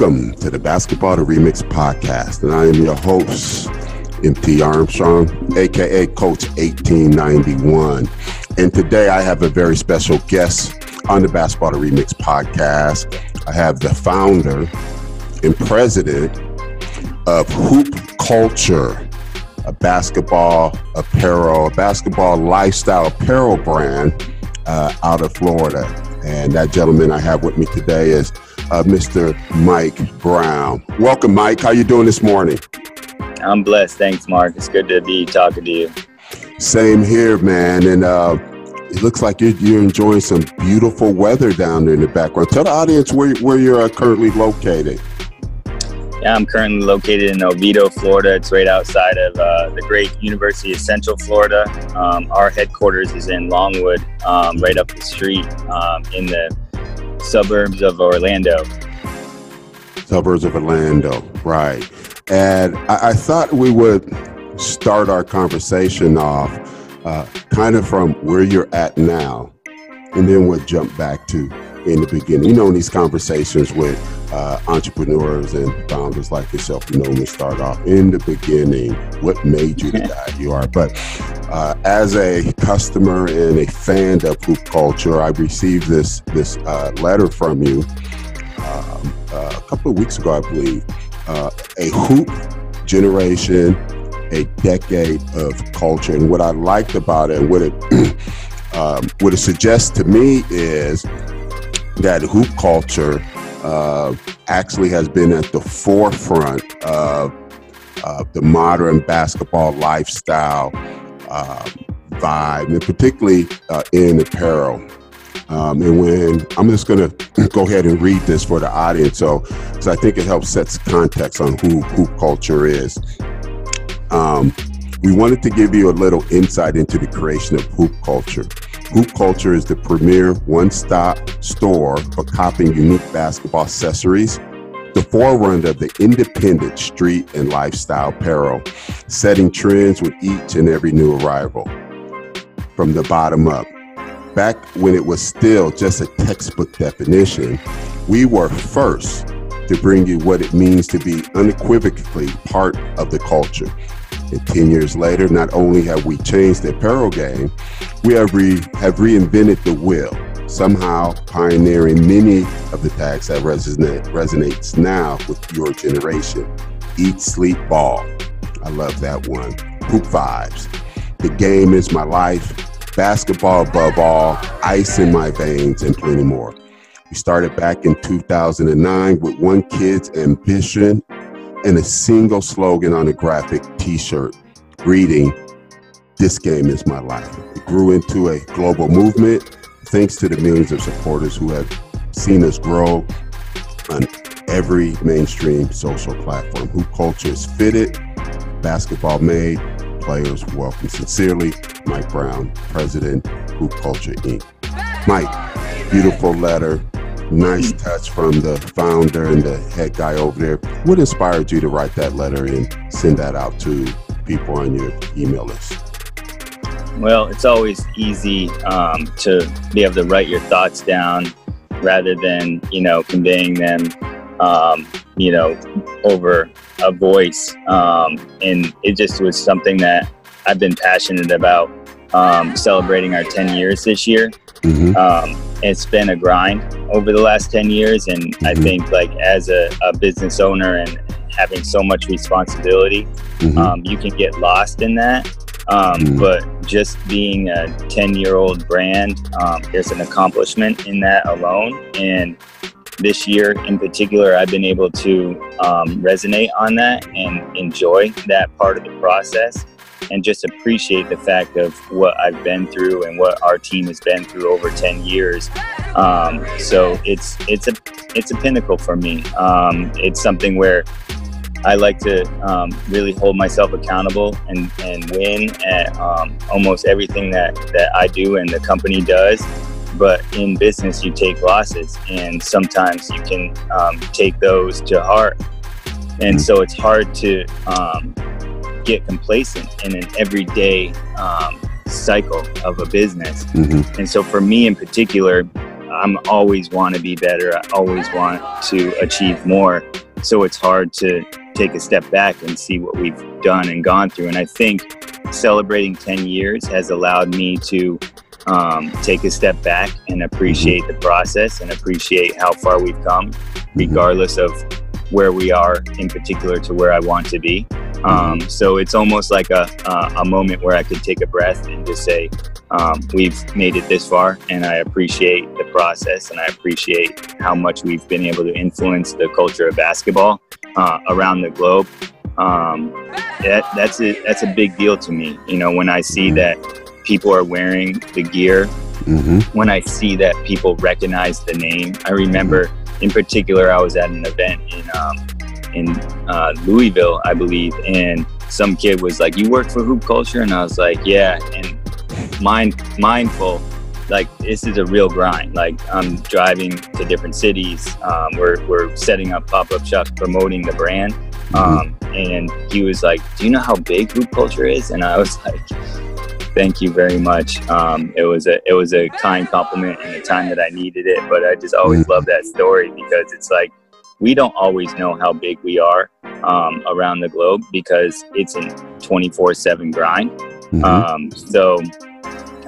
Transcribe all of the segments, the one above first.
Welcome to the Basketball to Remix podcast, and I am your host, MT Armstrong, aka Coach 1891. And today I have a very special guest on the Basketball to Remix podcast. I have the founder and president of Hoop Culture, a basketball apparel, a basketball lifestyle apparel brand uh, out of Florida. And that gentleman I have with me today is uh, Mr. Mike Brown. Welcome, Mike. How you doing this morning? I'm blessed. Thanks, Mark. It's good to be talking to you. Same here, man. And uh, it looks like you're, you're, enjoying some beautiful weather down there in the background. Tell the audience where, where you're uh, currently located. Yeah, I'm currently located in Oviedo, Florida. It's right outside of uh, the great University of Central Florida. Um, our headquarters is in Longwood, um, right up the street um, in the suburbs of Orlando. Suburbs of Orlando, right. And I, I thought we would start our conversation off uh, kind of from where you're at now, and then we'll jump back to in the beginning. You know, in these conversations with uh, entrepreneurs and founders like yourself, you know, we start off in the beginning, what made you the guy you are. But uh, as a customer and a fan of hoop culture, I received this this uh, letter from you um, uh, a couple of weeks ago, I believe. Uh, a hoop generation, a decade of culture, and what I liked about it, and what it um, what it suggests to me is that hoop culture uh, actually has been at the forefront of uh, the modern basketball lifestyle uh, vibe, and particularly uh, in apparel. Um, and when I'm just going to go ahead and read this for the audience, so because I think it helps sets context on who hoop culture is. Um, we wanted to give you a little insight into the creation of hoop culture. Hoop Culture is the premier one stop store for copying unique basketball accessories, the forerunner of the independent street and lifestyle apparel, setting trends with each and every new arrival from the bottom up. Back when it was still just a textbook definition, we were first to bring you what it means to be unequivocally part of the culture. And 10 years later, not only have we changed the apparel game, we have, re- have reinvented the wheel, somehow pioneering many of the tags that resonate, resonates now with your generation. Eat, sleep, ball. I love that one. Hoop vibes. The game is my life. Basketball above all. Ice in my veins and plenty more. We started back in 2009 with one kid's ambition and a single slogan on a graphic t shirt reading, This game is my life. It grew into a global movement thanks to the millions of supporters who have seen us grow on every mainstream social platform. Hoop culture is fitted, basketball made, players welcome. Sincerely, Mike Brown, President, Hoop Culture Inc. Mike, beautiful letter nice touch from the founder and the head guy over there. What inspired you to write that letter and send that out to people on your email list? Well, it's always easy um, to be able to write your thoughts down rather than, you know, conveying them, um, you know, over a voice. Um, and it just was something that I've been passionate about um, celebrating our 10 years this year. Mm-hmm. Um, it's been a grind over the last 10 years. And mm-hmm. I think, like, as a, a, business owner and having so much responsibility, mm-hmm. um, you can get lost in that. Um, mm-hmm. But just being a 10 year old brand, um, there's an accomplishment in that alone. And this year in particular, I've been able to um, resonate on that and enjoy that part of the process and just appreciate the fact of what I've been through and what our team has been through over 10 years. Um, so it's it's a it's a pinnacle for me. Um, it's something where I like to um, really hold myself accountable and, and win at um, almost everything that, that I do and the company does. But in business, you take losses, and sometimes you can um, take those to heart. And so it's hard to um, get complacent in an everyday um, cycle of a business. Mm-hmm. And so for me in particular, I'm always want to be better. I always want to achieve more. So it's hard to take a step back and see what we've done and gone through. And I think celebrating 10 years has allowed me to um, take a step back and appreciate the process and appreciate how far we've come, regardless of where we are in particular to where I want to be. Um, so it's almost like a, a, a, moment where I could take a breath and just say, um, we've made it this far, and I appreciate the process, and I appreciate how much we've been able to influence the culture of basketball uh, around the globe. Um, that, that's a that's a big deal to me. You know, when I see that people are wearing the gear, mm-hmm. when I see that people recognize the name. I remember, in particular, I was at an event in um, in uh, Louisville, I believe, and some kid was like, "You work for Hoop Culture," and I was like, "Yeah," and mind mindful like this is a real grind. Like i'm driving to different cities um, we're, we're setting up pop-up shops promoting the brand um, and he was like do you know how big hoop culture is? And i was like thank you very much. Um, it was a it was a kind compliment in the time that i needed it but i just always love that story because it's like we don't always know how big we are um, around the globe because it's a 24-7 grind mm-hmm. Um, so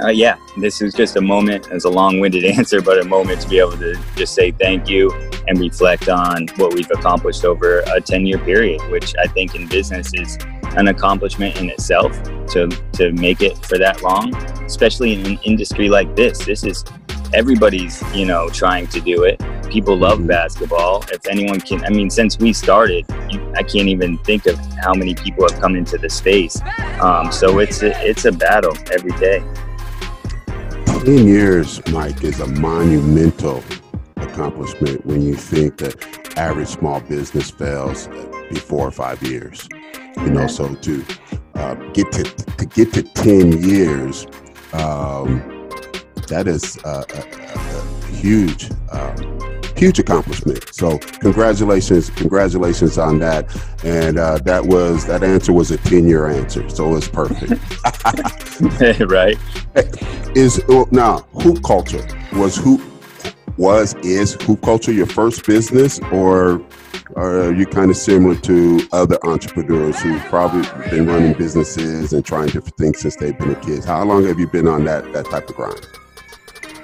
uh, yeah, this is just a moment. It's a long-winded answer, but a moment to be able to just say thank you and reflect on what we've accomplished over a 10-year period, which I think in business is an accomplishment in itself to to make it for that long, especially in an industry like this. This is everybody's you know trying to do it. People love mm-hmm. basketball. If anyone can, I mean, since we started, you, I can't even think of how many people have come into the space. Um, so it's a, it's a battle every day. 10 years, Mike, is a monumental accomplishment when you think that average small business fails before five years. You know, so to uh, get to to get to 10 years, um, that is a, a, a huge um, huge accomplishment. So congratulations, congratulations on that. And uh, that was that answer was a ten year answer, so it was perfect. right? Is now hoop culture was hoop was is hoop culture your first business or? are you kind of similar to other entrepreneurs who've probably been running businesses and trying different things since they've been kids? How long have you been on that that type of grind?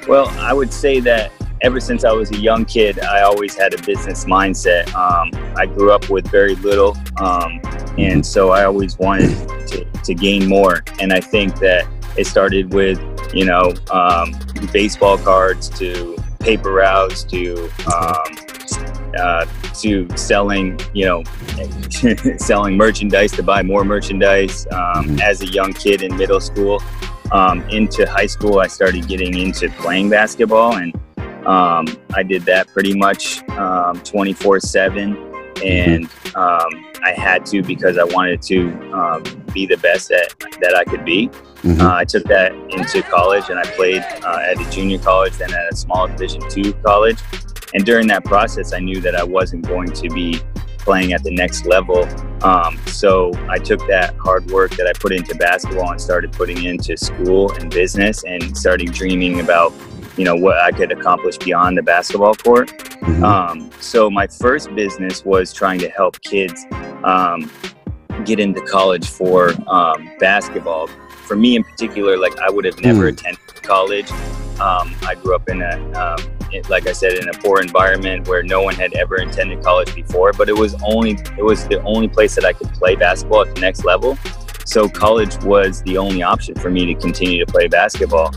Well, I would say that ever since I was a young kid, I always had a business mindset. Um, I grew up with very little, um, and so I always wanted to, to, gain more. And I think that it started with, you know, um, baseball cards to paper routes to um, uh, to selling, you know, selling merchandise to buy more merchandise. Um, as a young kid in middle school, um, into high school, I started getting into playing basketball and um, I did that pretty much um, 24 7. And um, I had to because I wanted to um, be the best at, that I could be. Mm-hmm. Uh, I took that into college and I played uh, at a junior college, then at a small Division two college. And during that process, I knew that I wasn't going to be playing at the next level. Um, so I took that hard work that I put into basketball and started putting into school and business and started dreaming about you know what I could accomplish beyond the basketball court. Mm-hmm. Um, so my first business was trying to help kids um, get into college for um, basketball. For me in particular, like I would have never mm. attended college. Um, I grew up in a, um, like I said, in a poor environment where no one had ever attended college before. But it was only it was the only place that I could play basketball at the next level. So college was the only option for me to continue to play basketball.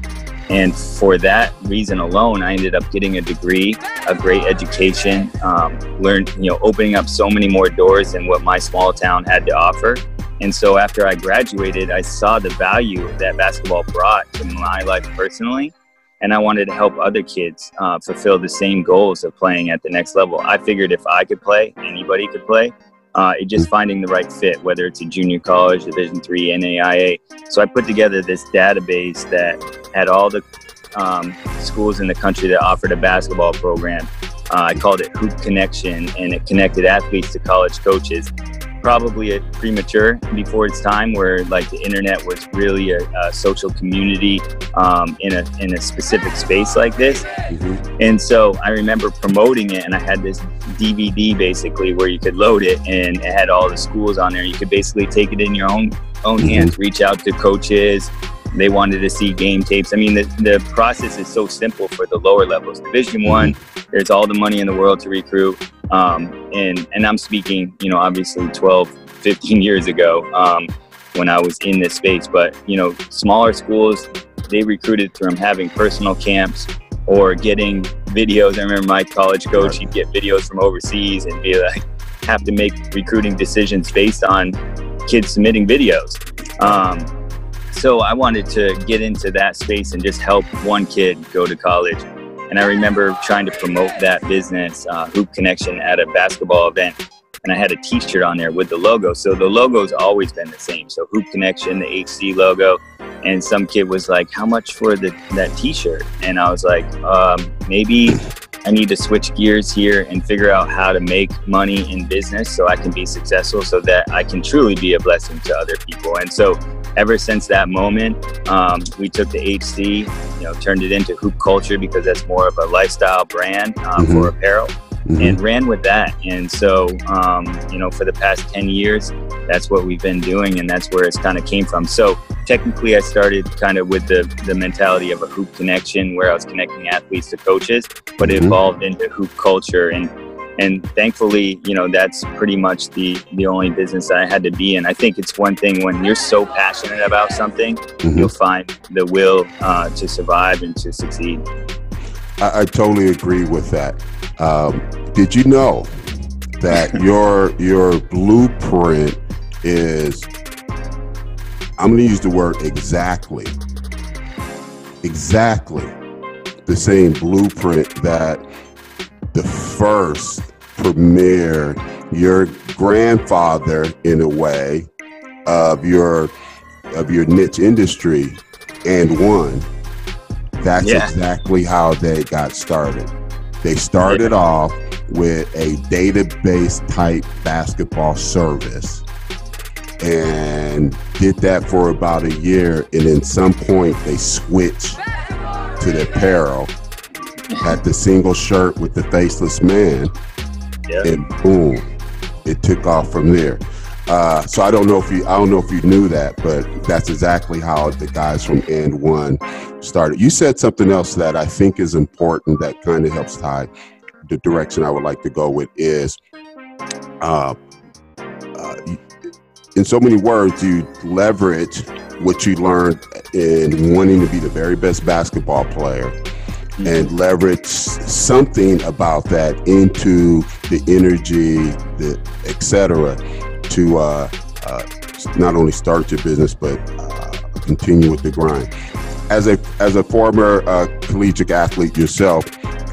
And for that reason alone, I ended up getting a degree, a great education, um, learned, you know, opening up so many more doors than what my small town had to offer. And so after I graduated, I saw the value that basketball brought to my life personally. And I wanted to help other kids uh, fulfill the same goals of playing at the next level. I figured if I could play, anybody could play uh, just finding the right fit, whether it's a junior college, Division three, NAIA. So I put together this database that had all the um, schools in the country that offered a basketball program. Uh, I called it Hoop Connection, and it connected athletes to college coaches. Probably a premature before its time, where like the internet was really a, a social community um, in a in a specific space like this. Mm-hmm. And so I remember promoting it, and I had this DVD basically where you could load it, and it had all the schools on there. You could basically take it in your own own mm-hmm. hands, reach out to coaches, they wanted to see game tapes. I mean, the, the process is so simple for the lower levels. Division one, there's all the money in the world to recruit. Um, and, and I'm speaking, you know, obviously 12, 15 years ago um, when I was in this space. But, you know, smaller schools, they recruited from having personal camps or getting videos. I remember my college coach, he'd get videos from overseas and be like, have to make recruiting decisions based on kids submitting videos. Um, so I wanted to get into that space and just help one kid go to college. And I remember trying to promote that business, uh, Hoop Connection, at a basketball event. And I had a T-shirt on there with the logo. So the logo's always been the same. So Hoop Connection, the HC logo. And some kid was like, "How much for the that T-shirt?" And I was like, um, "Maybe I need to switch gears here and figure out how to make money in business so I can be successful, so that I can truly be a blessing to other people." And so ever since that moment, um, we took the HC, you know, turned it into hoop culture because that's more of a lifestyle brand um, mm-hmm. for apparel. Mm-hmm. And ran with that. And so, um, you know, for the past 10 years, that's what we've been doing. And that's where it's kind of came from. So, technically, I started kind of with the, the mentality of a hoop connection where I was connecting athletes to coaches, but it mm-hmm. evolved into hoop culture. And and thankfully you know that's pretty much the the only business i had to be in i think it's one thing when you're so passionate about something mm-hmm. you'll find the will uh, to survive and to succeed i, I totally agree with that um, did you know that your your blueprint is i'm going to use the word exactly exactly the same blueprint that the first premier, your grandfather in a way of your of your niche industry and one. That's yeah. exactly how they got started. They started off with a database type basketball service and did that for about a year and at some point they switched to the apparel had the single shirt with the faceless man, yep. and boom, it took off from there. Uh, so I don't know if you I don't know if you knew that, but that's exactly how the guys from And One started. You said something else that I think is important that kind of helps tie the direction I would like to go with is, uh, in so many words, you leverage what you learned in wanting to be the very best basketball player and leverage something about that into the energy, the etc., to uh, uh, not only start your business but uh, continue with the grind. As a as a former uh, collegiate athlete yourself,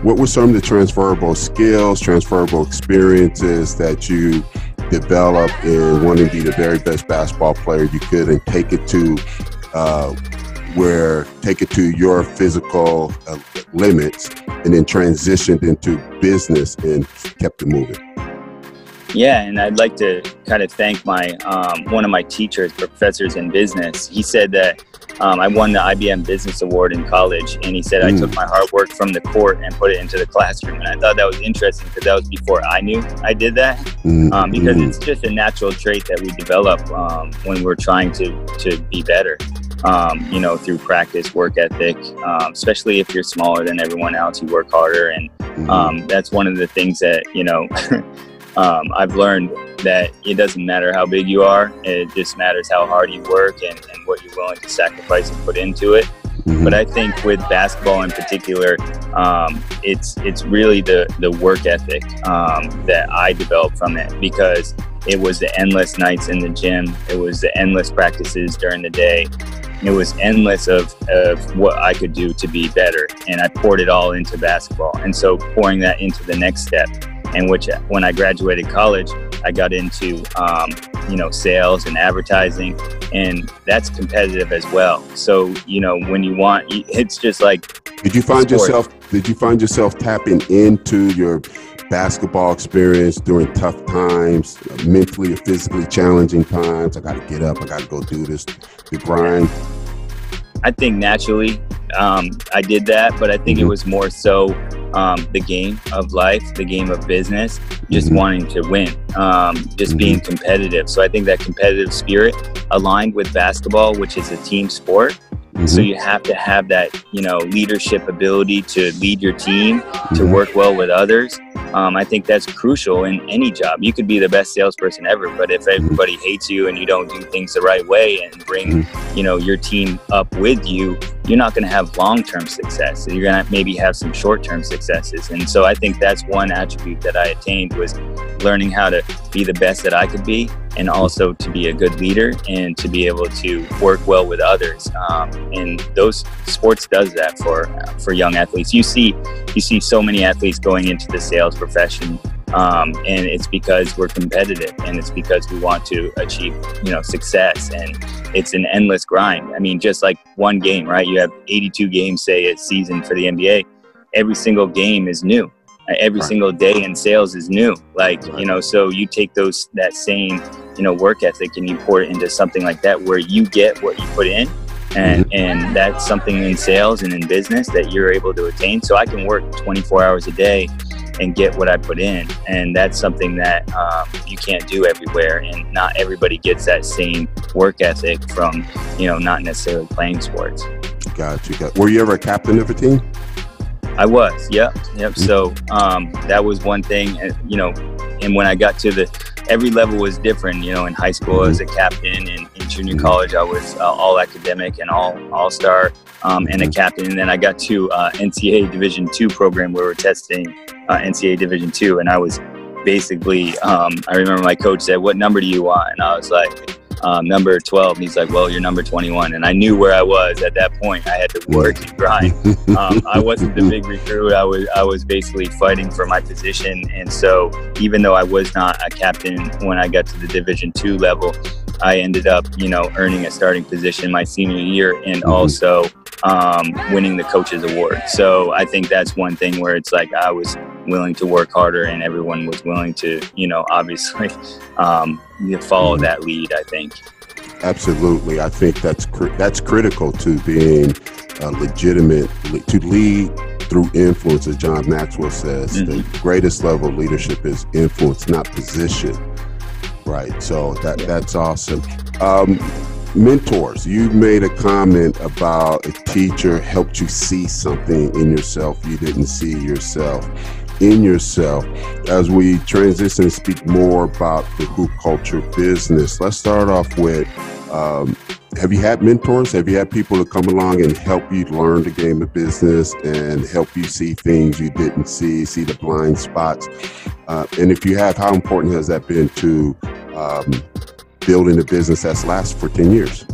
what were some of the transferable skills, transferable experiences that you developed and wanting to be the very best basketball player you could and take it to uh, where take it to your physical uh, limits and then transitioned into business and kept it moving. Yeah, and I'd like to kind of thank my um, one of my teachers, professors in business. He said that um, I won the IBM Business Award in college, and he said mm. I took my hard work from the court and put it into the classroom. And I thought that was interesting because that was before I knew I did that, mm. um, because mm. it's just a natural trait that we develop um, when we're trying to to be better um, you know, through practice, work ethic, um, especially if you're smaller than everyone else, you work harder. And um, that's one of the things that, you know, um, I've learned that it doesn't matter how big you are, it just matters how hard you work and, and what you're willing to sacrifice and put into it. Mm-hmm. But I think with basketball in particular, um, it's it's really the the work ethic um, that I developed from it because it was the endless nights in the gym, it was the endless practices during the day, it was endless of, of what I could do to be better. And I poured it all into basketball. And so pouring that into the next step, and which when I graduated college, I got into, um, you know, sales and advertising, and that's competitive as well. So, you know, when you want, it's just like. Did you find yourself? Did you find yourself tapping into your basketball experience during tough times, mentally or physically challenging times? I got to get up. I got to go do this, the grind. I think naturally um, I did that, but I think mm-hmm. it was more so um, the game of life, the game of business, just mm-hmm. wanting to win, um, just mm-hmm. being competitive. So I think that competitive spirit aligned with basketball, which is a team sport. Mm-hmm. So you have to have that, you know, leadership ability to lead your team, to mm-hmm. work well with others. Um, I think that's crucial in any job. You could be the best salesperson ever, but if mm-hmm. everybody hates you and you don't do things the right way and bring, mm-hmm. you know, your team up with you, you're not going to have long-term success. You're going to maybe have some short-term successes. And so I think that's one attribute that I attained was learning how to be the best that I could be and also to be a good leader and to be able to work well with others. Um, and those sports does that for for young athletes. You see you see so many athletes going into the sales profession. Um, and it's because we're competitive and it's because we want to achieve you know success and it's an endless grind i mean just like one game right you have 82 games say a season for the nba every single game is new every right. single day in sales is new like right. you know so you take those that same you know work ethic and you pour it into something like that where you get what you put in and mm-hmm. and that's something in sales and in business that you're able to attain. So i can work 24 hours a day and get what i put in. And that's something that um, you can't do everywhere. And not everybody gets that same work ethic from you know not necessarily playing sports. Got you got were you ever a captain of a team I was, yep, yep. Mm-hmm. So um, that was one thing, you know. And when I got to the, every level was different. You know, in high school I was a mm-hmm. captain, and in junior mm-hmm. college I was uh, all academic and all all star, um, and a captain. And then I got to uh, NCAA Division two program where we're testing uh, NCAA Division two, and I was basically, um, I remember my coach said, "What number do you want?" And I was like um, number 12. And he's like, well, you're number 21. And I knew where I was at that point. I had to work and grind. Um, I wasn't the big recruit. I was, I was basically fighting for my position. And so even though I was not a captain when I got to the division two level, I ended up, you know, earning a starting position my senior year and mm-hmm. also um, winning the coaches award. So I think that's one thing where it's like I was willing to work harder and everyone was willing to, you know, obviously um, follow mm-hmm. that lead. I think. Absolutely, I think that's cr- that's critical to being uh, legitimate to lead through influence, as John Maxwell says. Mm-hmm. The greatest level of leadership is influence, not position. Right. So that yeah. that's awesome. Um, mentors. You made a comment about a teacher helped you see something in yourself you didn't see yourself in yourself. As we transition and speak more about the hoop culture business, let's start off with um, have you had mentors? Have you had people to come along and help you learn the game of business and help you see things you didn't see, see the blind spots? Uh, and if you have, how important has that been to um, building a business that's lasted for 10 years?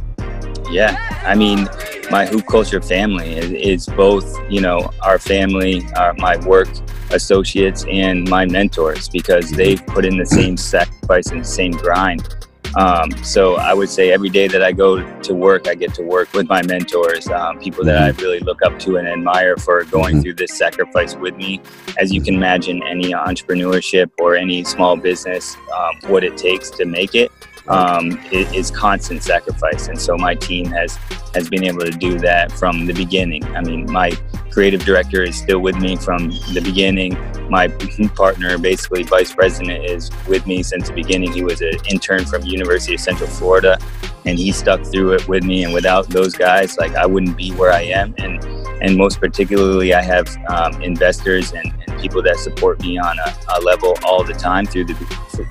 Yeah, I mean, my hoop culture family is, is both, you know, our family, uh, my work associates, and my mentors because they've put in the same sacrifice and the same grind. Um, so I would say every day that I go to work, I get to work with my mentors, um, people that I mm-hmm. really look up to and admire for going mm-hmm. through this sacrifice with me. As you can imagine, any entrepreneurship or any small business, um, what it takes to make it um, is constant sacrifice. And so my team has has been able to do that from the beginning. I mean, my creative director is still with me from the beginning. My partner, basically vice president, is with me since the beginning. He was an intern from University of Central Florida, and he stuck through it with me. And without those guys, like I wouldn't be where I am. And and most particularly, I have um, investors and, and, people that support me on a, a level all the time through the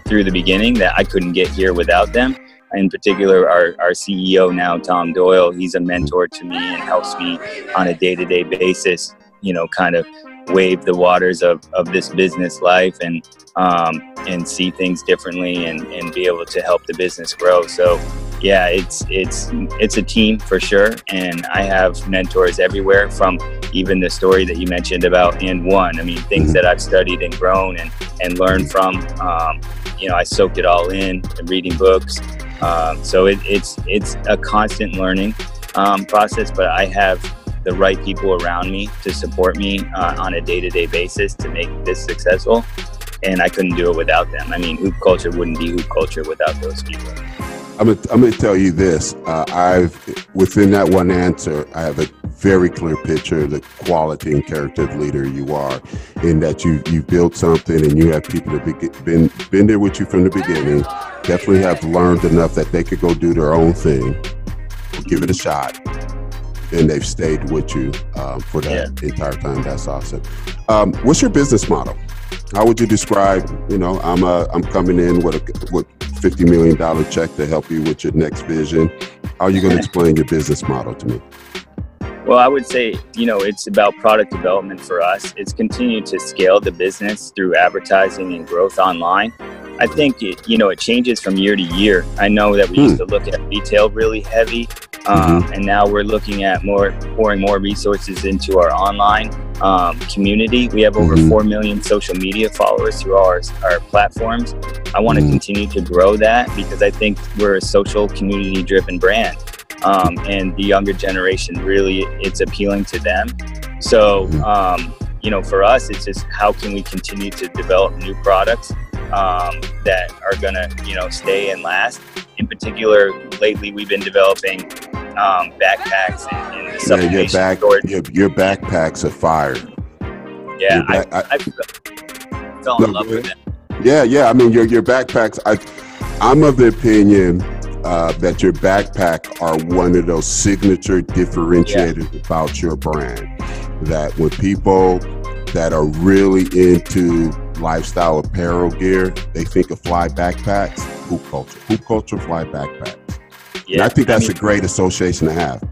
through the beginning that I couldn't get here without them. In particular, our, our CEO now, Tom Doyle, he's a mentor to me and helps me on a day to day basis, you know, kind of wave the waters of, of this business life and um, and see things differently and, and be able to help the business grow. So yeah, it's it's it's a team for sure, and I have mentors everywhere from even the story that you mentioned about and one. I mean, things mm-hmm. that I've studied and grown and and learned from. Um, you know, I soaked it all in, and reading books. Um, so it, it's it's a constant learning um, process, but I have the right people around me to support me uh, on a day-to-day basis to make this successful and I couldn't do it without them. I mean, hoop culture wouldn't be hoop culture without those people. I'm gonna, I'm gonna tell you this. Uh, I've within that one answer, I have a very clear picture of the quality and character of leader you are, in that you you built something and you have people that be, been been there with you from the beginning. Definitely have learned enough that they could go do their own thing, give it a shot, and they've stayed with you um, for that yeah. entire time. That's awesome. Um, what's your business model? How would you describe? You know, I'm a, I'm coming in with a with fifty million dollar check to help you with your next vision. How are you going to explain your business model to me? Well, I would say, you know, it's about product development for us. It's continued to scale the business through advertising and growth online. I think it, you know, it changes from year to year. I know that we hmm. used to look at retail really heavy, um, mm-hmm. and now we're looking at more pouring more resources into our online um, community. We have over mm-hmm. 4 million social media followers through our, our platforms. I want to mm-hmm. continue to grow that because I think we're a social community driven brand um, and the younger generation really it's appealing to them. So mm-hmm. um, you know, for us, it's just how can we continue to develop new products um, that are gonna you know stay and last. In particular, lately we've been developing um, backpacks and, and the yeah, your, back, your, your, backpacks are fire. Yeah, back, I, I, I, fell in love with it. Yeah, yeah. I mean, your your backpacks. I, I'm of the opinion uh, that your backpack are one of those signature differentiators yeah. about your brand. That when people that are really into lifestyle apparel gear, they think of fly backpacks, hoop culture, hoop culture, fly backpacks. Yeah, and I think that's I mean, a great association to have.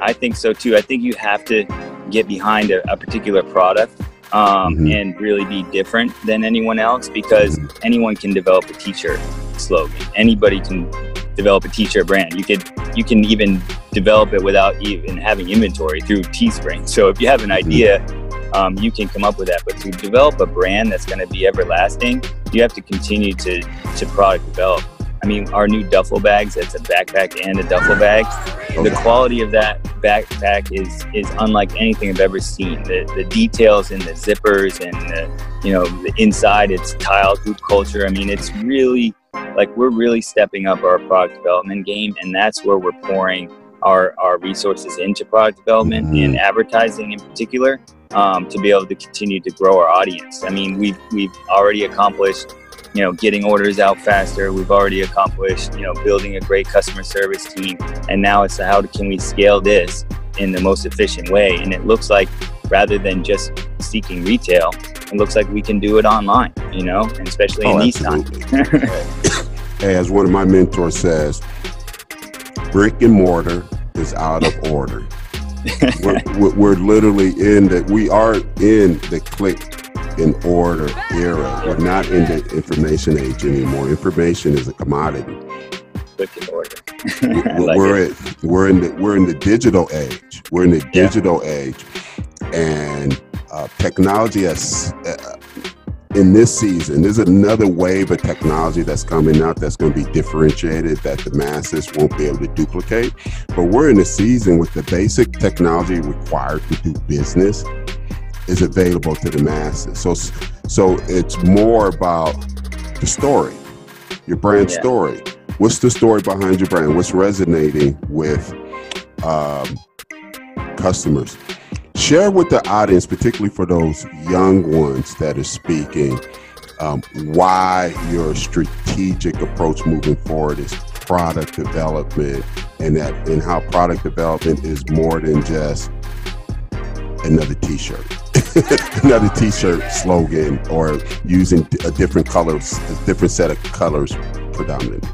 I think so too. I think you have to get behind a, a particular product um, mm-hmm. and really be different than anyone else because mm-hmm. anyone can develop a t-shirt slogan. Anybody can develop a t-shirt brand. You could you can even develop it without even having inventory through Teespring. So if you have an mm-hmm. Um, you can come up with that. But to develop a brand that's going to be everlasting, you have to continue to to product develop. I mean, our new duffel bags, that's a backpack and a duffel bag. The quality of that backpack is is unlike anything I've ever seen. The, the details in the zippers and the, you know, the inside, it's tiled hoop culture. I mean, it's really like we're really stepping up our product development game and that's where we're pouring our, our resources into product development mm-hmm. and advertising in particular um, to be able to continue to grow our audience. I mean we've we've already accomplished you know getting orders out faster. We've already accomplished you know building a great customer service team. And now it's how can we scale this in the most efficient way? And it looks like rather than just seeking retail it looks like we can do it online you know and especially oh, in these times. As one of my mentors says, brick and mortar is out of order. We're, we're, literally in the, we are in the click in order era. We're not in the information age anymore. Information is a commodity. Click in order. like we're, it. in, we're in the we're in the digital age. We're in the digital yeah. age, and uh, technology has uh, in this season, there's another wave of technology that's coming out that's going to be differentiated that the masses won't be able to duplicate. But we're in a season with the basic technology required to do business is available to the masses. So, so it's more about the story, your brand yeah. story. What's the story behind your brand? What's resonating with um, customers? Share with the audience, particularly for those young ones that are speaking, um, why your strategic approach moving forward is product development and that and how product development is more than just another t-shirt. Another t-shirt slogan or using a different colors a different set of colors predominantly.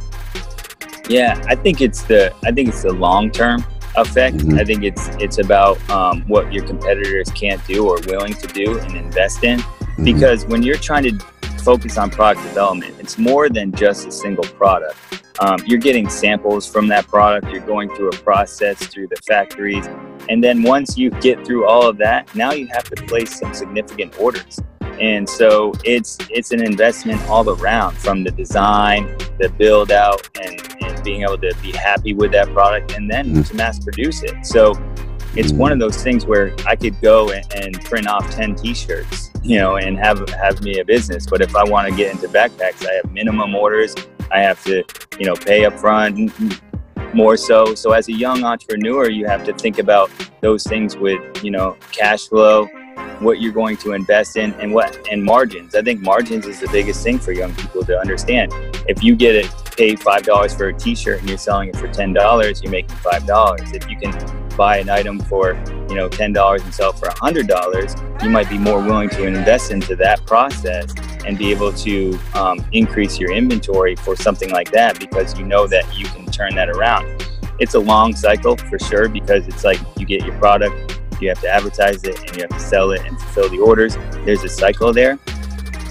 Yeah i think it's the i think it's the long term effect. Mm-hmm. I think it's it's about um, what your competitors can't do or willing to do and invest in. Mm-hmm. Because when you're trying to focus on product development, it's more than just a single product. Um, you're getting samples from that product. You're going through a process through the factories, and then once you get through all of that, now you have to place some significant orders. And so it's it's an investment all around from the design, the build out, and, and being able to be happy with that product, and then mm. to mass produce it. So it's mm. one of those things where I could go and, and print off ten T-shirts you know, and have have me a business. But if I want to get into backpacks, I have minimum orders. I have to, you know, pay up front more so. So as a young entrepreneur, you have to think about those things with, you know, cash flow, what you're going to invest in and what and margins. I think margins is the biggest thing for young people to understand. If you get it paid five dollars for a t-shirt and you're selling it for ten dollars, you're making five dollars. If you can buy an item for you know ten dollars and sell for a hundred dollars, you might be more willing to invest into that process and be able to um, increase your inventory for something like that because you know that you can turn that around. It's a long cycle for sure because it's like you get your product, you have to advertise it, and you have to sell it and fulfill the orders. There's a cycle there.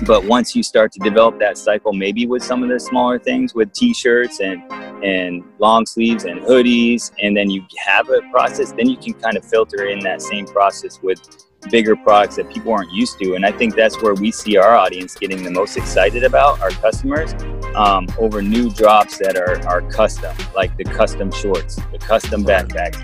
But once you start to develop that cycle, maybe with some of the smaller things, with t-shirts and and long sleeves and hoodies, and then you have a process, then you can kind of filter in that same process with bigger products that people aren't used to. And I think that's where we see our audience getting the most excited about our customers um, over new drops that are, are custom, like the custom shorts, the custom backpacks.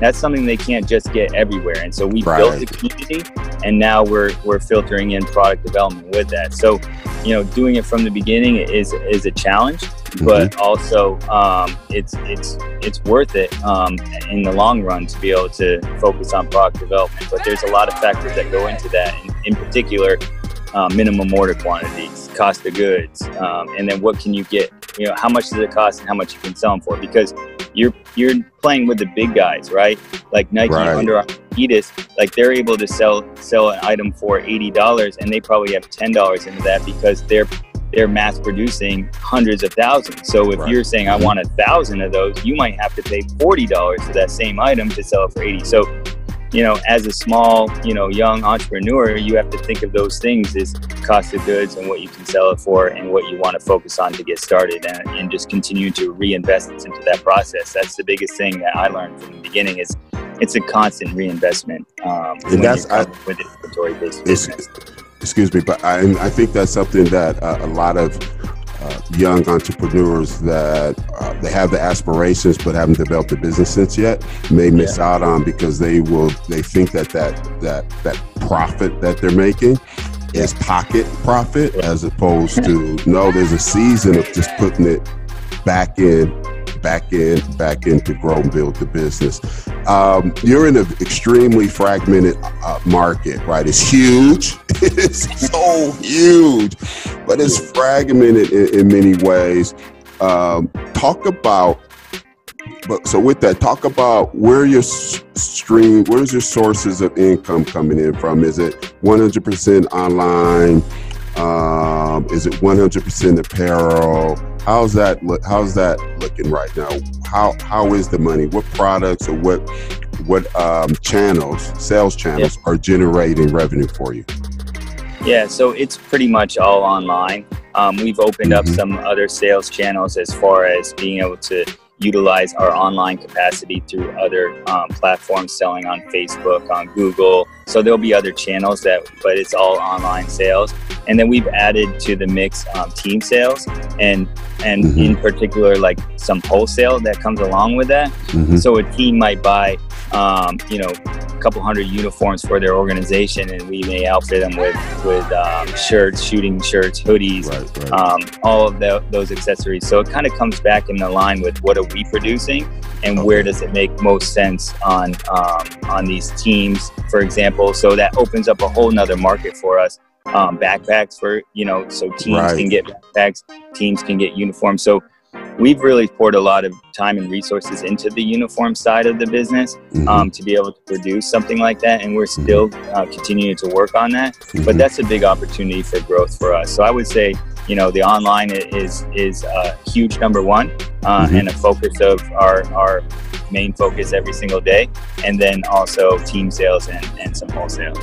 That's something they can't just get everywhere. And so we right. built the community and now we're, we're filtering in product development with that. So, you know, doing it from the beginning is, is a challenge but mm-hmm. also um, it's it's it's worth it um, in the long run to be able to focus on product development. But there's a lot of factors that go into that, in, in particular, uh, minimum order quantities, cost of goods, um, and then what can you get? You know, how much does it cost and how much you can sell them for? Because you're you're playing with the big guys, right? Like Nike, right. Under Armour, Adidas, like they're able to sell sell an item for eighty dollars, and they probably have ten dollars into that because they're they're mass producing hundreds of thousands. So if right. you're saying I want a thousand of those, you might have to pay forty dollars for that same item to sell it for eighty. So, you know, as a small, you know, young entrepreneur, you have to think of those things as cost of goods and what you can sell it for and what you want to focus on to get started and, and just continue to reinvest into that process. That's the biggest thing that I learned from the beginning is it's a constant reinvestment. Um, and that's I, with inventory based excuse me, but I, I think that's something that uh, a lot of uh, young entrepreneurs that uh, they have the aspirations but haven't developed a business sense yet may miss yeah. out on because they will they think that that that that profit that they're making is pocket profit as opposed to no there's a season of just putting it back in back in, back in to grow and build the business. Um, you're in an extremely fragmented uh, market, right? It's huge. it's so huge, but it's fragmented in, in many ways. Um, talk about but so with that, talk about where your stream, where's your sources of income coming in from? Is it 100% online? Um, is it 100% apparel? How's that look? How's that looking right now? How how is the money? What products or what what um, channels, sales channels, yeah. are generating revenue for you? Yeah, so it's pretty much all online. Um, we've opened mm-hmm. up some other sales channels as far as being able to utilize our online capacity through other um, platforms, selling on Facebook, on Google. So there'll be other channels that, but it's all online sales. And then we've added to the mix um, team sales and and mm-hmm. in particular like some wholesale that comes along with that. Mm-hmm. So a team might buy um, you know, a couple hundred uniforms for their organization, and we may outfit them with with um, shirts, shooting shirts, hoodies, right, right. Um, all of the, those accessories. So it kind of comes back in the line with what are we producing, and okay. where does it make most sense on um, on these teams, for example. So that opens up a whole nother market for us. Um, backpacks for you know, so teams right. can get backpacks, teams can get uniforms. So we've really poured a lot of time and resources into the uniform side of the business mm-hmm. um, to be able to produce something like that and we're mm-hmm. still uh, continuing to work on that mm-hmm. but that's a big opportunity for growth for us so i would say you know the online is is a huge number one uh, mm-hmm. and a focus of our our main focus every single day and then also team sales and, and some wholesale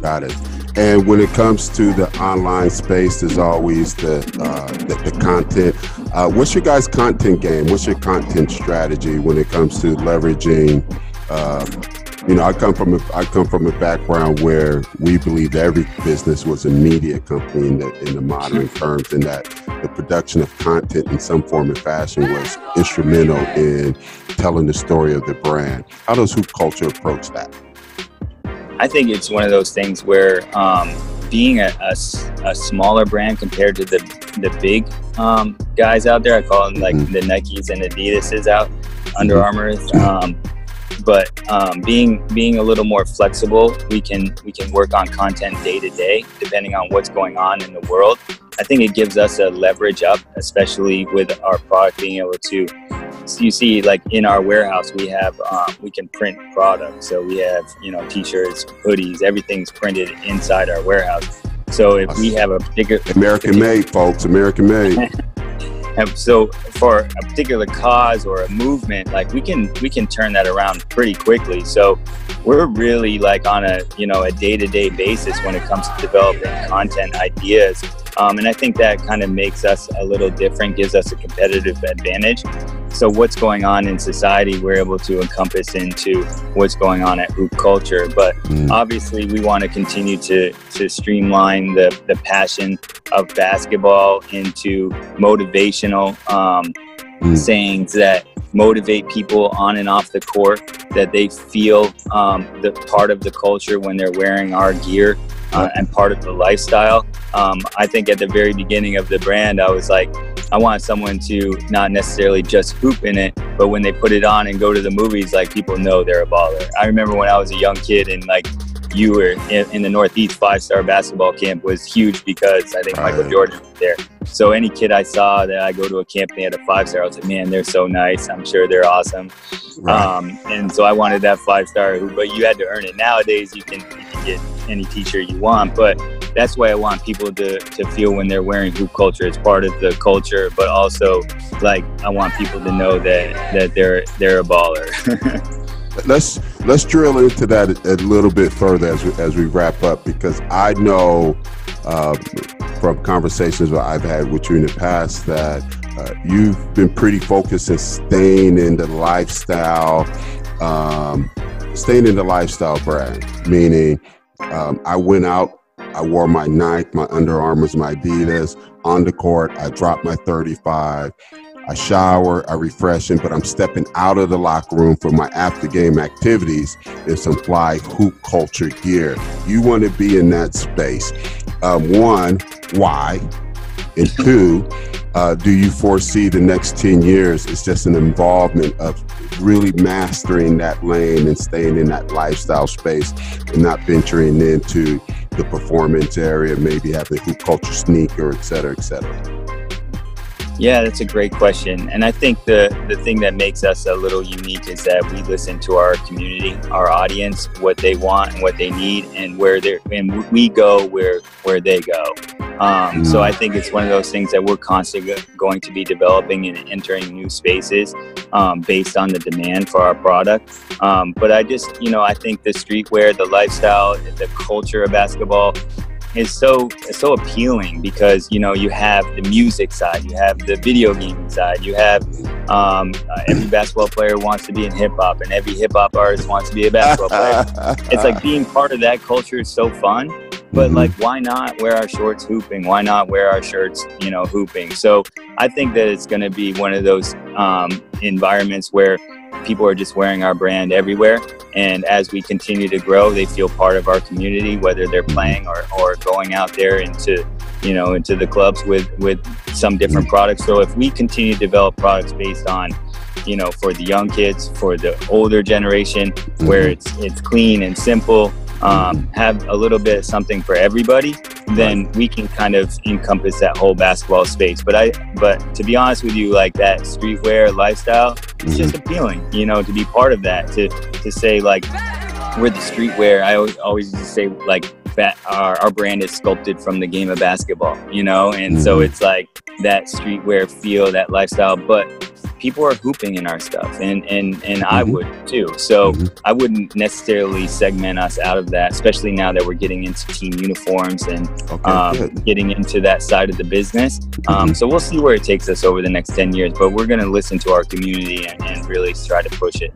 got it and when it comes to the online space, there's always the uh, the, the, content. Uh, what's your guys' content game? What's your content strategy when it comes to leveraging? Uh, you know, I come from a I come from a background where we believed every business was a media company in the in the modern terms, and that the production of content in some form and fashion was instrumental in telling the story of the brand. How does Hoop Culture approach that? I think it's one of those things where um, being a, a, a, smaller brand compared to the the big um, guys out there. I call them like mm-hmm. the Nikes and Adidas's out, Under mm-hmm. Armour's. Um, but um, being being a little more flexible, we can we can work on content day to day, depending on what's going on in the world. I think it gives us a leverage up, especially with our product being able to. So you see, like in our warehouse, we have um, we can print products. So we have you know t-shirts, hoodies, everything's printed inside our warehouse. So if we have a bigger American made, folks, American made. And so for a particular cause or a movement, like we can we can turn that around pretty quickly. So we're really like on a you know a day to day basis when it comes to developing content ideas. Um, and I think that kind of makes us a little different, gives us a competitive advantage. So what's going on in society, we're able to encompass into what's going on at hoop culture. But mm. obviously, we want to continue to to streamline the the passion of basketball into motivational um, mm. sayings that motivate people on and off the court, that they feel um, the part of the culture when they're wearing our gear uh, and part of the lifestyle. Um, I think at the very beginning of the brand, I was like, I want someone to not necessarily just hoop in it, but when they put it on and go to the movies, like people know they're a baller. I remember when I was a young kid and like you were in, in the Northeast five star basketball camp was huge because I think right. Michael Jordan was there. So any kid I saw that I go to a camp and they had a five star, I was like, man, they're so nice. I'm sure they're awesome. Right. Um, and so I wanted that five star, but you had to earn it. Nowadays, you can, you can get any t-shirt you want, but that's why I want people to, to feel when they're wearing hoop culture. It's part of the culture, but also like I want people to know that that they're they're a baller. let's let's drill into that a, little bit further as we, as we wrap up because I know uh, from conversations that I've had with you in the past that uh, you've been pretty focused in staying in the lifestyle, um, staying in the lifestyle brand. Meaning, um, I went out, I wore my Nike, my Under Armours, my Adidas on the court. I dropped my 35. I shower, I refreshing, but I'm stepping out of the locker room for my after game activities in some fly hoop culture gear. You want to be in that space. Um, one, why? And two, uh, do you foresee the next 10 years? It's just an involvement of really mastering that lane and staying in that lifestyle space and not venturing into the performance area, maybe having hoop culture sneaker, et cetera, et cetera. Yeah, that's a great question. And I think the, the thing that makes us a little unique is that we listen to our community, our audience, what they want and what they need and where they're and we go where where they go. Um, so I think it's one of those things that we're constantly going to be developing and entering new spaces um, based on the demand for our product. Um, but I just, you know, I think the streetwear, the lifestyle, the culture of basketball is so is so appealing because you know you have the music side, you have the video game side, you have um, uh, every basketball player wants to be in hip hop, and every hip hop artist wants to be a basketball player. it's like being part of that culture is so fun. But mm-hmm. like, why not wear our shorts hooping? Why not wear our shirts, you know, hooping? So I think that it's going to be one of those um, environments where people are just wearing our brand everywhere. And as we continue to grow, they feel part of our community, whether they're playing or, or going out there into, you know, into the clubs with, with some different products. So if we continue to develop products based on, you know, for the young kids, for the older generation, where mm-hmm. it's, it's clean and simple, um, have a little bit of something for everybody, then we can kind of encompass that whole basketball space. But I, but to be honest with you, like that streetwear lifestyle, it's mm-hmm. just appealing, you know, to be part of that. To to say like we're the streetwear. I always always used to say like that our, our brand is sculpted from the game of basketball, you know, and mm-hmm. so it's like that streetwear feel, that lifestyle, but people are hooping in our stuff and and and mm-hmm. I would too. So mm-hmm. I wouldn't necessarily segment us out of that, especially now that we're getting into team uniforms and okay, um, getting into that side of the business. Um, mm-hmm. so we'll see where it takes us over the next 10 years, but we're going to listen to our community and, and really try to push it.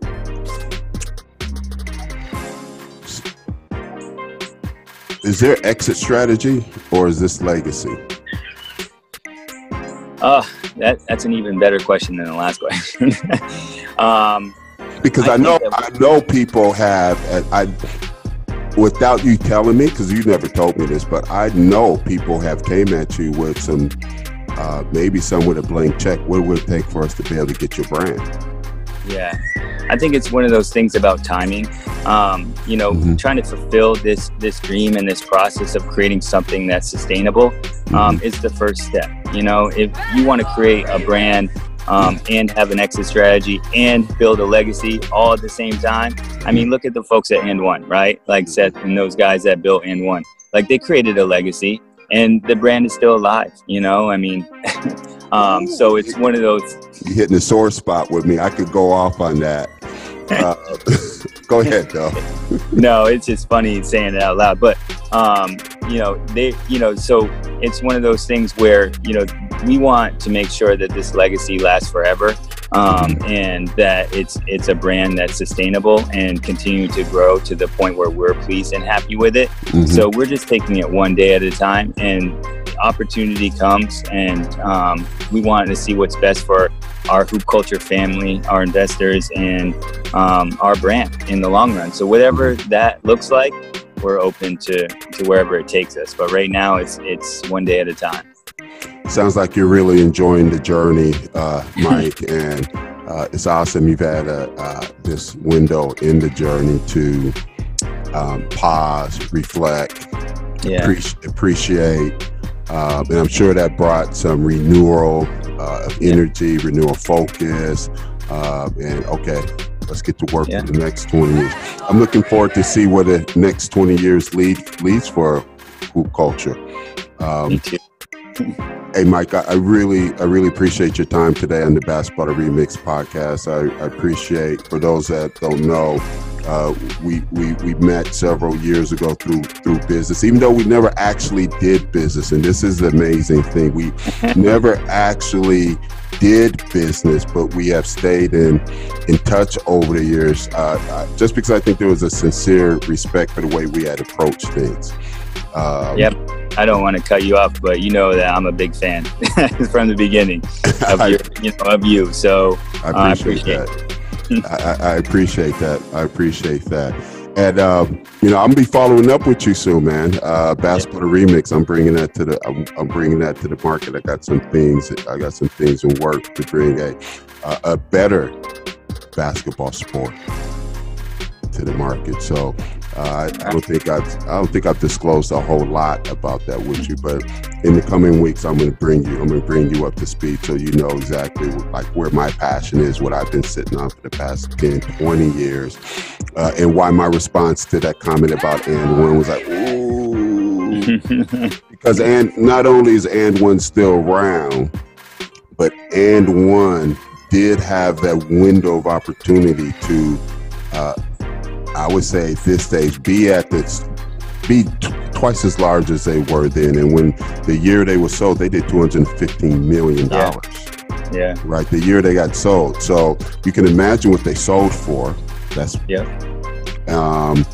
Is there exit strategy or is this legacy? Uh, that that's an even better question than the last question. um, because I, I know I know people have I without you telling me, because you never told me this, but I know people have came at you with some, uh, maybe some with a blank check. What would it take for us to be able to get your brand? Yeah, I think it's one of those things about timing. Um, you know, mm-hmm. trying to fulfill this this dream and this process of creating something that's sustainable um, mm-hmm. is the first step. You know, if you want to create a brand um, and have an exit strategy and build a legacy all at the same time. I mean, look at the folks at And One, right? Like Seth and those guys that built And One. Like they created a legacy and the brand is still alive, you know? I mean, um, so it's one of those. You're hitting a sore spot with me. I could go off on that. Uh, go ahead, though. no, it's just funny saying it out loud. But, um, you know, they, you know, so it's one of those things where, you know, we want to make sure that this legacy lasts forever um, and that it's it's a brand that's sustainable and continue to grow to the point where we're pleased and happy with it. Mm-hmm. So we're just taking it one day at a time, and opportunity comes, and um, we want to see what's best for our hoop culture family, our investors, and um, our brand in the long run. So whatever that looks like, we're open to to wherever it takes us. But right now, it's it's one day at a time. Sounds like you're really enjoying the journey, uh, Mike, and uh, it's awesome. You've had a, uh, this window in the journey to um, pause, reflect, yeah. appreciate, appreciate um, and I'm sure that brought some renewal uh, of energy, yeah. renewal focus, um, and okay, let's get to work yeah. for the next 20 years. I'm looking forward to see where the next 20 years lead, leads for hoop culture. Um, Me too. Hey, Mike, I, I, really, I really appreciate your time today on the Basketball Remix podcast. I, I appreciate, for those that don't know, uh, we, we we met several years ago through through business, even though we never actually did business. And this is the amazing thing: we never actually did business, but we have stayed in in touch over the years. Uh, uh just because I think there was a sincere respect for the way we had approached things. Um, yep. I don't want to cut you off, but you know that I'm a big fan from the beginning of, your, you know, of you. So I appreciate, uh, I appreciate that. I, I, appreciate that. I appreciate that. And um, you know, I'm gonna be following up with you soon, man. Uh, Basketball yeah. Remix. I'm bringing that to the. I'm, I'm, bringing that to the market. I got some things. I got some things in work to bring a a better basketball sport to the market. So uh, I don't think I've I don't think I've disclosed a whole lot about that with you, but in the coming weeks, I'm going to bring you I'm going to bring you up to speed so you know exactly like where my passion is, what I've been sitting on for the past 10, 20 years, uh, and why my response to that comment about And One was like, ooh, because and not only is And One still around, but And One did have that window of opportunity to. Uh, I would say at this stage, be at this, be t- twice as large as they were then. And when the year they were sold, they did 215 million dollars. Yeah. yeah. Right. The year they got sold. So you can imagine what they sold for. That's yeah. Um,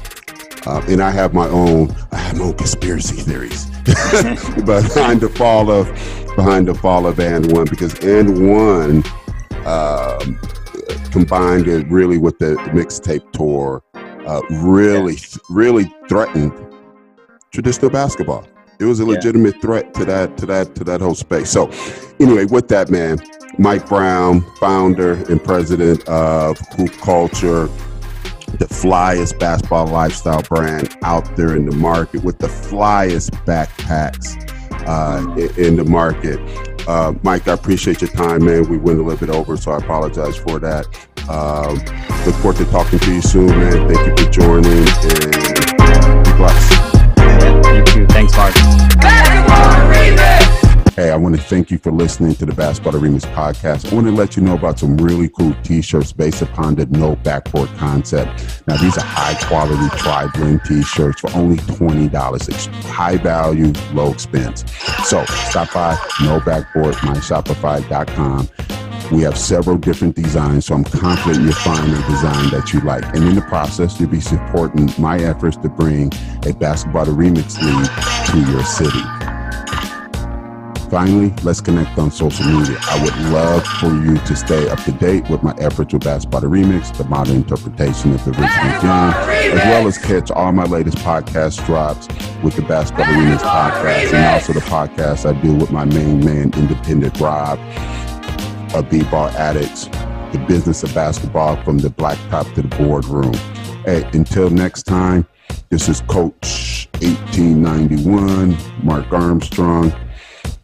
uh, and I have my own, I have my own conspiracy theories behind the fall of, behind the fall of And One because And One um, combined it really with the mixtape tour uh, really, yeah. really threatened traditional basketball. It was a legitimate yeah. threat to that, to that, to that whole space. So, anyway, with that, man, Mike Brown, founder and president of Hoop Culture, the flyest basketball lifestyle brand out there in the market with the flyest backpacks uh, in the market. Uh, Mike, I appreciate your time, man. We went a little bit over, so I apologize for that. Um, look forward to talking to you soon, man. Thank you for joining, and be blessed. You too. Thanks, Mark. Hey, I want to thank you for listening to the Basketball Remix podcast. I want to let you know about some really cool t-shirts based upon the no backboard concept. Now, these are high quality tri-blend t-shirts for only $20. It's high value, low expense. So stop by no backboard, myshopify.com. We have several different designs, so I'm confident you'll find a design that you like. And in the process, you'll be supporting my efforts to bring a basketball to remix league to your city. Finally, let's connect on social media. I would love for you to stay up to date with my efforts with Basketball the Remix, the modern interpretation of the original game, as well as catch all my latest podcast drops with the Basketball the Remix podcast and also the podcast I do with my main man, Independent Rob of B-Ball Addicts, the business of basketball from the blacktop to the boardroom. Hey, until next time, this is Coach 1891, Mark Armstrong.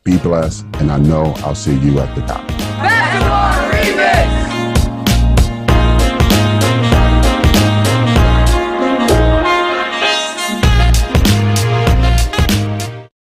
Be blessed, and I know I'll see you at the top.